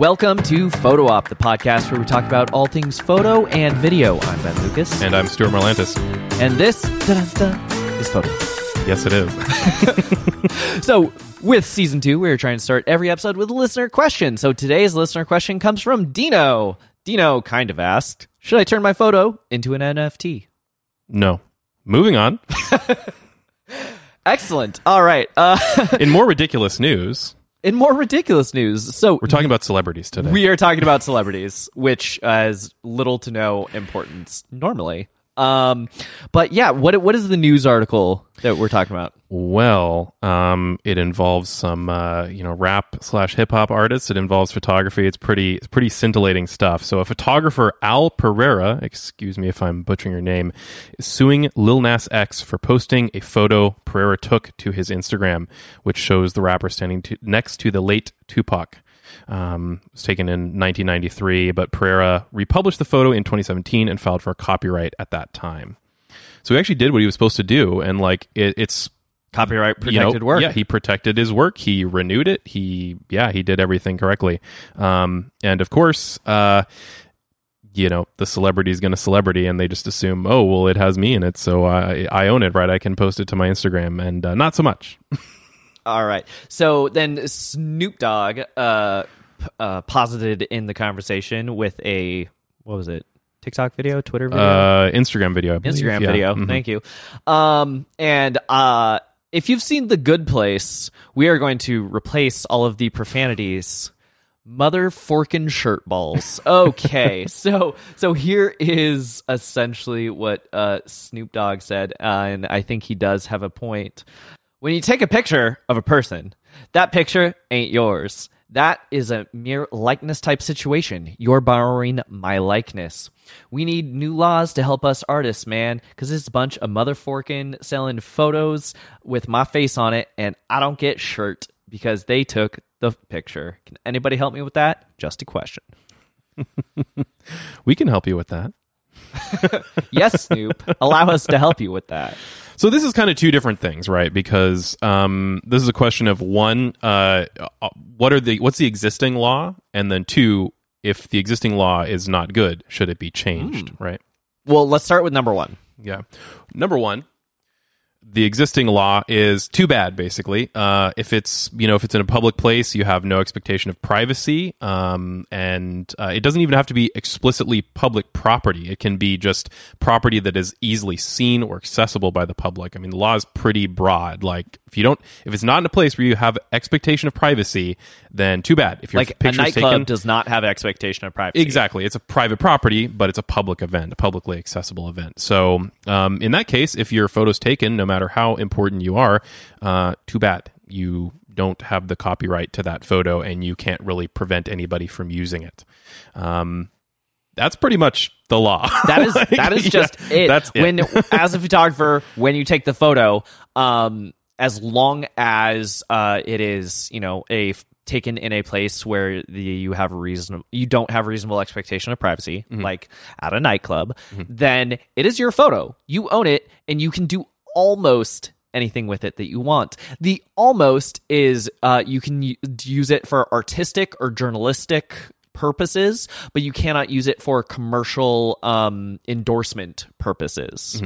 Welcome to Photo Op, the podcast where we talk about all things photo and video. I'm Ben Lucas. And I'm Stuart Marlantis. And this is Photo. Yes, it is. So, with season two, we're trying to start every episode with a listener question. So, today's listener question comes from Dino. Dino kind of asked Should I turn my photo into an NFT? no. Moving on. Excellent. All right. Uh, In more ridiculous news, in more ridiculous news, so we're talking about celebrities today. We are talking about celebrities, which has little to no importance normally. Um, but yeah, what what is the news article that we're talking about? well, um, it involves some, uh, you know, rap slash hip hop artists. It involves photography. It's pretty, it's pretty scintillating stuff. So, a photographer, Al Pereira, excuse me if I'm butchering your name, is suing Lil Nas X for posting a photo Pereira took to his Instagram, which shows the rapper standing to, next to the late Tupac. Um, it was taken in 1993, but Pereira republished the photo in 2017 and filed for copyright at that time. So he actually did what he was supposed to do, and like it, it's Copyright you know, protected work. Yeah, he protected his work. He renewed it. He yeah, he did everything correctly. Um, and of course, uh, you know, the celebrity is going to celebrity, and they just assume, oh, well, it has me in it, so I I own it, right? I can post it to my Instagram, and uh, not so much. All right. So then Snoop Dogg uh, uh, posited in the conversation with a what was it? TikTok video, Twitter video, Uh, Instagram video, I. Instagram Yeah. video. Mhm. Thank you. Um, and uh, if you've seen The Good Place, we are going to replace all of the profanities. Mother forking shirt balls. Okay, so so here is essentially what uh, Snoop Dogg said, uh, and I think he does have a point. When you take a picture of a person, that picture ain't yours. That is a mere likeness type situation. You're borrowing my likeness. We need new laws to help us artists, man, because it's a bunch of motherforking selling photos with my face on it, and I don't get shirt because they took the picture. Can anybody help me with that? Just a question. We can help you with that. Yes, Snoop, allow us to help you with that. So this is kind of two different things, right? Because um, this is a question of one, uh, uh, what are the what's the existing law, and then two, if the existing law is not good, should it be changed, right? Well, let's start with number one. Yeah. Number one, the existing law is too bad. Basically, uh, if it's you know if it's in a public place, you have no expectation of privacy, um, and uh, it doesn't even have to be explicitly public property. It can be just property that is easily seen or accessible by the public. I mean, the law is pretty broad. Like if you don't, if it's not in a place where you have expectation of privacy, then too bad. If your Like a nightclub taken, does not have expectation of privacy. Exactly. It's a private property, but it's a public event, a publicly accessible event. So, um, in that case, if your photo's taken, no matter how important you are, uh, too bad. You don't have the copyright to that photo and you can't really prevent anybody from using it. Um, that's pretty much the law. That is Like, that is yeah, just it. That's it. when as a photographer, when you take the photo, um, as long as uh, it is you know a taken in a place where the, you have reason you don't have reasonable expectation of privacy, Mm-hmm. like at a nightclub, then it is your photo. You own it, and you can do almost anything with it that you want. The almost is uh, you can use it for artistic or journalistic purposes, but you cannot use it for commercial um, endorsement purposes.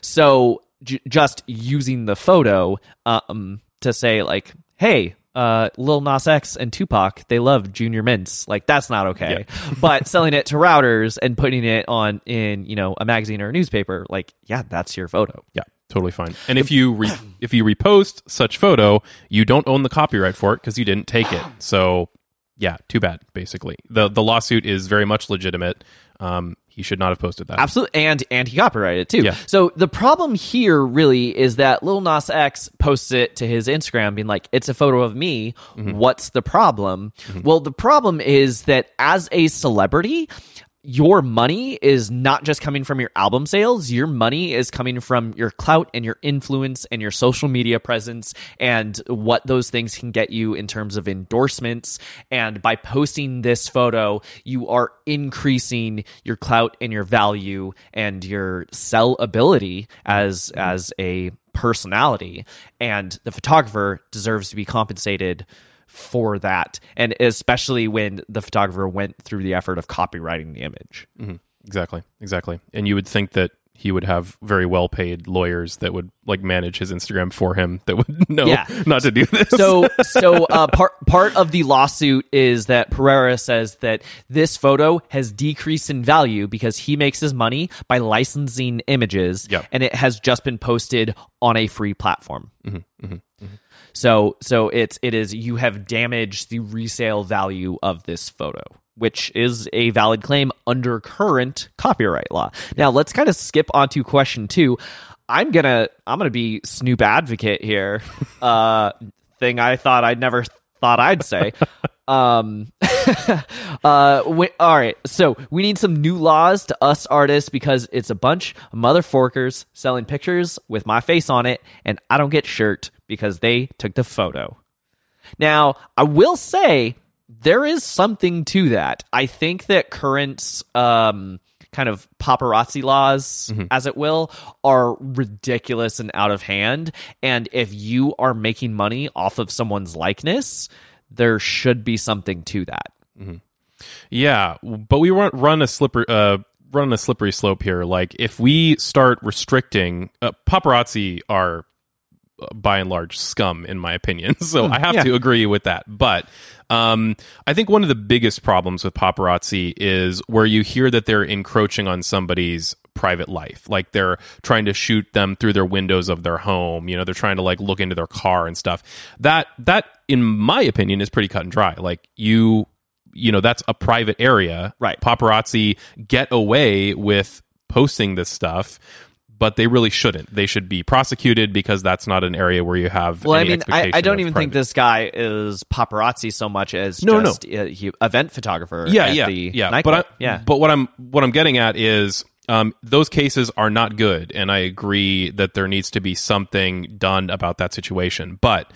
So j- just using the photo um, to say like, "Hey." Uh, Lil Nas X and Tupac, they love Junior Mints. Like that's not okay. but selling it to Reuters and putting it on in you know a magazine or a newspaper, like yeah, that's your photo. Yeah, totally fine. And if you re- if you repost such photo, you don't own the copyright for it because you didn't take it. So, yeah, too bad. Basically, the the lawsuit is very much legitimate. Um, he should not have posted that. Absolutely, and and he copyrighted it too. Yeah. So the problem here really is that Lil Nas X posts it to his Instagram, being like, "It's a photo of me. What's the problem?" Well, the problem is that as a celebrity. Your money is not just coming from your album sales. Your money is coming from your clout and your influence and your social media presence and what those things can get you in terms of endorsements. And by posting this photo, you are increasing your clout and your value and your sell ability as as a personality. And the photographer deserves to be compensated for that, and especially when the photographer went through the effort of copyrighting the image. Mm-hmm. Exactly, exactly. And you would think that he would have very well paid lawyers that would like manage his Instagram for him that would know Yeah. not to do this. So, so uh, part part of the lawsuit is that Pereira says that this photo has decreased in value because he makes his money by licensing images, Yep. and it has just been posted on a free platform. So, so it's it is you have damaged the resale value of this photo. Which is a valid claim under current copyright law. Now let's kind of skip on to question two. I'm gonna I'm gonna be Snoop advocate here. Uh, thing I thought I'd never thought I'd say. Um, uh, we, all right. So we need some new laws to us artists because it's a bunch of motherforkers selling pictures with my face on it, and I don't get shirt because they took the photo. Now, I will say there is something to that. I think that current um, kind of paparazzi laws, as it will, are ridiculous and out of hand. And if you are making money off of someone's likeness, there should be something to that. Yeah, but we run run a slippery uh run a slippery slope here. Like if we start restricting uh, paparazzi are by and large scum in my opinion. So I have yeah. to agree with that. But um I think one of the biggest problems with paparazzi is where you hear that they're encroaching on somebody's private life. Like they're trying to shoot them through their windows of their home, you know, they're trying to like look into their car and stuff. That that in my opinion is pretty cut and dry. Like you you know that's a private area Right. paparazzi get away with posting this stuff but they really shouldn't they should be prosecuted because that's not an area where you have Well, I mean, I, I don't even think this guy is paparazzi so much as No, no. just uh, he, event photographer. yeah at yeah yeah nightclub. but I, yeah, but what i'm what i'm getting at is um, those cases are not good and i agree that there needs to be something done about that situation but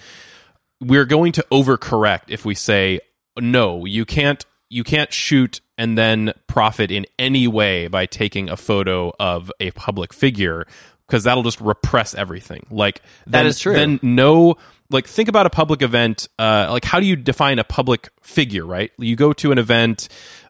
we're going to overcorrect if we say no you can't you can't shoot and then profit in any way by taking a photo of a public figure because that'll just repress everything like then, is true. then no like think about a public event uh like how do you define a public figure right you go to an event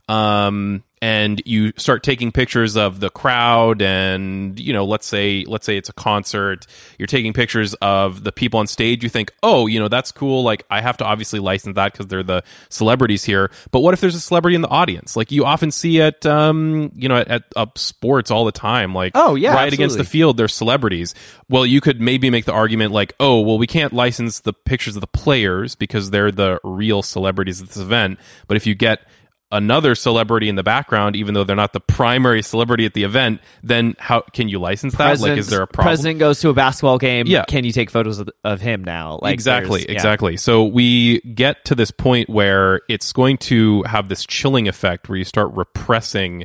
um and you start taking pictures of the crowd and you know let's say let's say it's a concert you're taking pictures of the people on stage you think oh you know that's cool like i have to obviously license that because they're the celebrities here. But what if there's a celebrity in the audience? Like you often see at um you know at, at uh, sports all the time like Oh, yeah, right against the field they're celebrities. Well you could maybe make the argument like oh well we can't license the pictures of the players because they're the real celebrities at this event. But if you get another celebrity in the background even though they're not the primary celebrity at the event then how can you license that like is there a problem President goes to a basketball game. Yeah. can you take photos of, of him now? Like, exactly yeah. exactly so we get to this point where it's going to have this chilling effect where you start repressing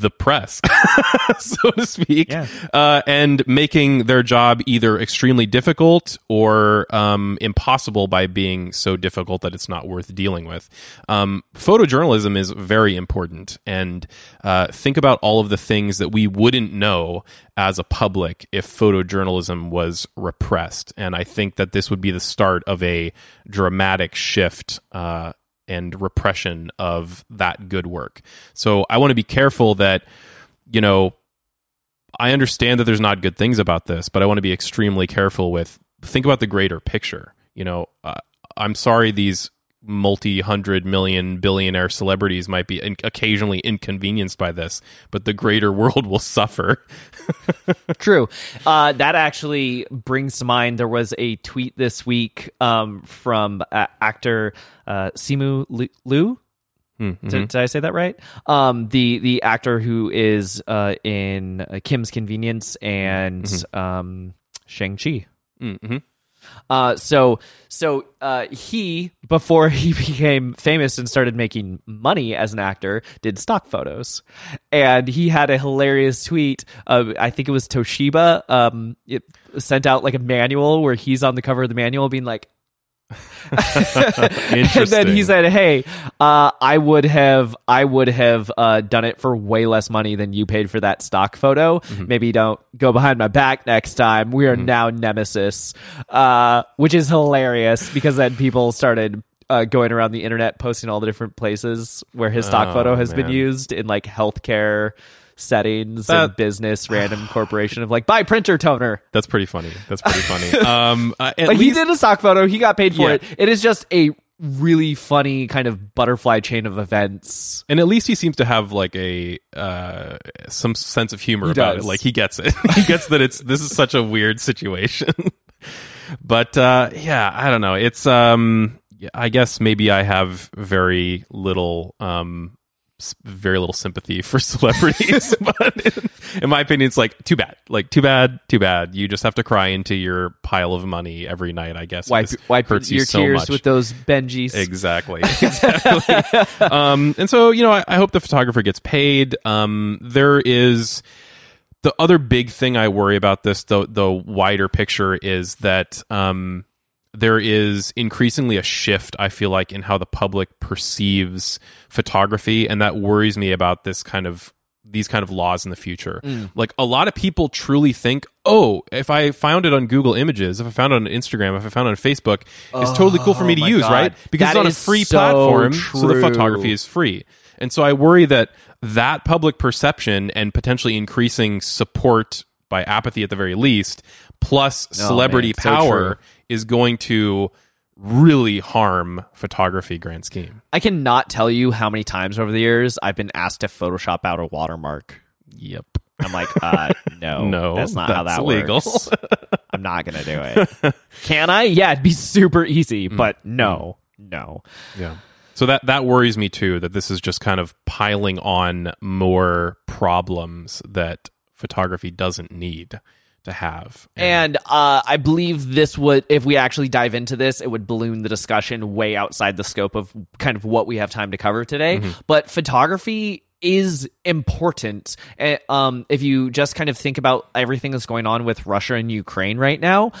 the press so to speak Yeah. uh, and making their job either extremely difficult or um, impossible by being so difficult that it's not worth dealing with um, photojournalism is very important and uh, think about all of the things that we wouldn't know as a public if photojournalism was repressed and i think that this would be the start of a dramatic shift uh, and repression of that good work. So I want to be careful that, you know, I understand that there's not good things about this, but I want to be extremely careful with think about the greater picture. You know, uh, I'm sorry these multi hundred million billionaire celebrities might be in- occasionally inconvenienced by this, but the greater world will suffer. True. Uh, that actually brings to mind there was a tweet this week um, from uh, actor uh, Simu Liu. Mm-hmm. Did, did I say that right? Um, the the actor who is uh, in uh, Kim's Convenience and um, Shang Chi. Mm-hmm. Uh, so so uh, he before he became famous and started making money as an actor did stock photos, and he had a hilarious tweet. Of, I think it was Toshiba. Um, it sent out like a manual where he's on the cover of the manual, being like. And then he said, "Hey, uh, I would have, I would have uh, done it for way less money than you paid for that stock photo. Mm-hmm. Maybe don't go behind my back next time. We are now nemesis," uh, which is hilarious because then people started. Uh, going around the internet posting all the different places where his stock Oh, photo has been used in like healthcare settings That- and business random corporation of like buy printer toner That's pretty funny. That's pretty funny. Um, uh, at like he did a stock photo he got paid for Yeah. it it is just a really funny kind of butterfly chain of events And at least he seems to have like a uh, some sense of humor He about does. it. Like he gets it. he gets that it's this is such a weird situation. but uh, yeah, I don't know. It's um, I guess maybe I have very little um, very little sympathy for celebrities. but in, in my opinion, it's like too bad. Like too bad, too bad. You just have to cry into your pile of money every night. I guess wipe wipe hurts you your so tears much. with those benjis Exactly. Exactly. um, and so, you know, I, I hope the photographer gets paid. Um, there is the other big thing I worry about this, the the wider picture, is that um, there is increasingly a shift. I feel like in how the public perceives photography, and that worries me about this kind of these kind of laws in the future. Mm. Like a lot of people truly think, oh, if I found it on Google Images, if I found it on Instagram, if I found it on Facebook, it's totally cool for me Oh to use, God. right? Because That it's on a free so platform, so the photography is free. And so I worry that that public perception and potentially increasing support by apathy at the very least, plus Oh, celebrity man, power true. Is going to really harm photography grand scheme. i cannot tell you how many times over the years i've been asked to photoshop out a watermark Yep. i'm like uh no No, that's not how that illegal. works i'm not gonna do it can i yeah it'd be super easy Mm. but no no Yeah. So that that worries me too that this is just kind of piling on more problems that photography doesn't need to have. And uh, I believe this would, if we actually dive into this, it would balloon the discussion way outside the scope of kind of what we have time to cover today. But photography is important. Uh, um, if you just kind of think about everything that's going on with Russia and Ukraine right now,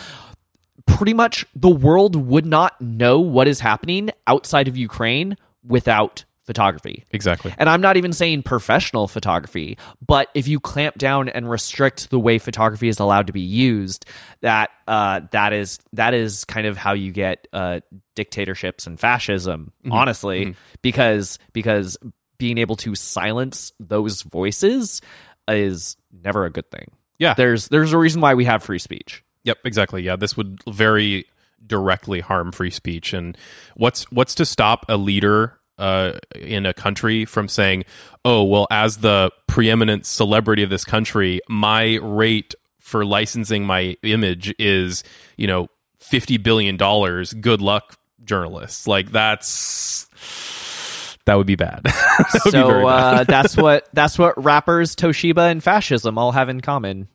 pretty much the world would not know what is happening outside of Ukraine without photography. exactly. And I'm not even saying professional photography, but if you clamp down and restrict the way photography is allowed to be used, that uh, that is that is kind of how you get uh, dictatorships and fascism. Honestly, because because being able to silence those voices is never a good thing. Yeah. There's there's a reason why we have free speech. Yep, exactly. Yeah, this would very directly harm free speech. And what's what's to stop a leader uh, in a country from saying, "Oh, well, as the preeminent celebrity of this country, my rate for licensing my image is, you know, fifty billion dollars. Good luck, journalists." Like that's that would be bad. that would be So bad. uh, that's what that's what rappers Toshiba and fascism all have in common.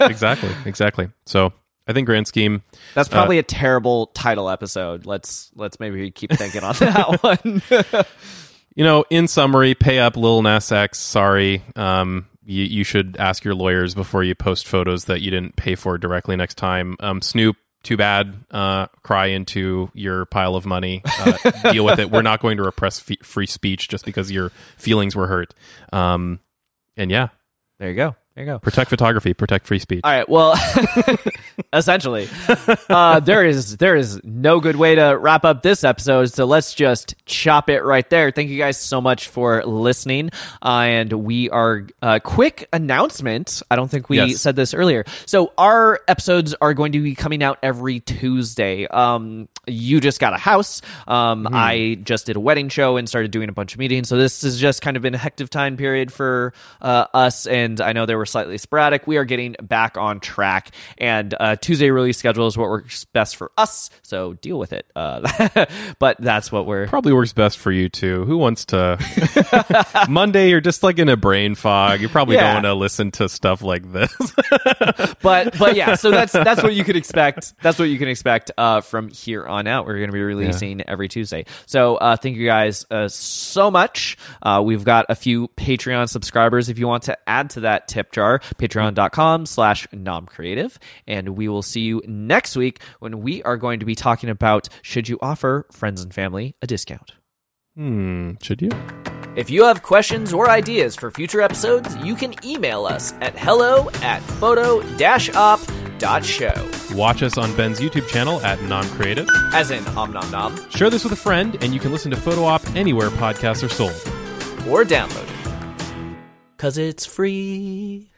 exactly, exactly. So I think grand scheme. That's probably a terrible title episode. Let's let's maybe keep thinking on that one. you know, in summary, pay up Lil Nas X. Sorry. Um, you, you should ask your lawyers before you post photos that you didn't pay for directly next time. Um, Snoop, too bad. Uh, cry into your pile of money. Uh, deal with it. We're not going to repress f- free speech just because your feelings were hurt. Um, and yeah, there you go. There you go. protect photography, protect free speech. All right. Well, essentially, uh, there is there is no good way to wrap up this episode. So let's just chop it right there. Thank you guys so much for listening. Uh, and we are uh, quick announcement. I don't think we Yes. said this earlier. So our episodes are going to be coming out every Tuesday. Um, you just got a house. Um, I just did a wedding show and started doing a bunch of meetings. So this has just kind of been a hectic time period for uh, us. And I know they were slightly sporadic. We are getting back on track. And uh, Tuesday release schedule is what works best for us. So deal with it. Uh, but that's what we're. Probably works best for you too. Who wants to Monday? You're just like in a brain fog. You probably Yeah. don't want to listen to stuff like this. but but yeah, so that's that's what you can expect. That's what you can expect uh, from here on out. We're going to be releasing every Tuesday. So uh, thank you guys uh, so much. Uh, we've got a few Patreon subscribers. If you want to add to that tip jar, patreon.com slash nomcreative. And we will see you next week when we are going to be talking about should you offer friends and family a discount. Hmm, should you? If you have questions or ideas for future episodes, you can email us at hello at photo-op.show. Watch us on Ben's YouTube channel at Nom-Creative. As in om nom nom. Share this with a friend, and you can listen to Photo Op anywhere podcasts are sold. Or download it. Cause it's free.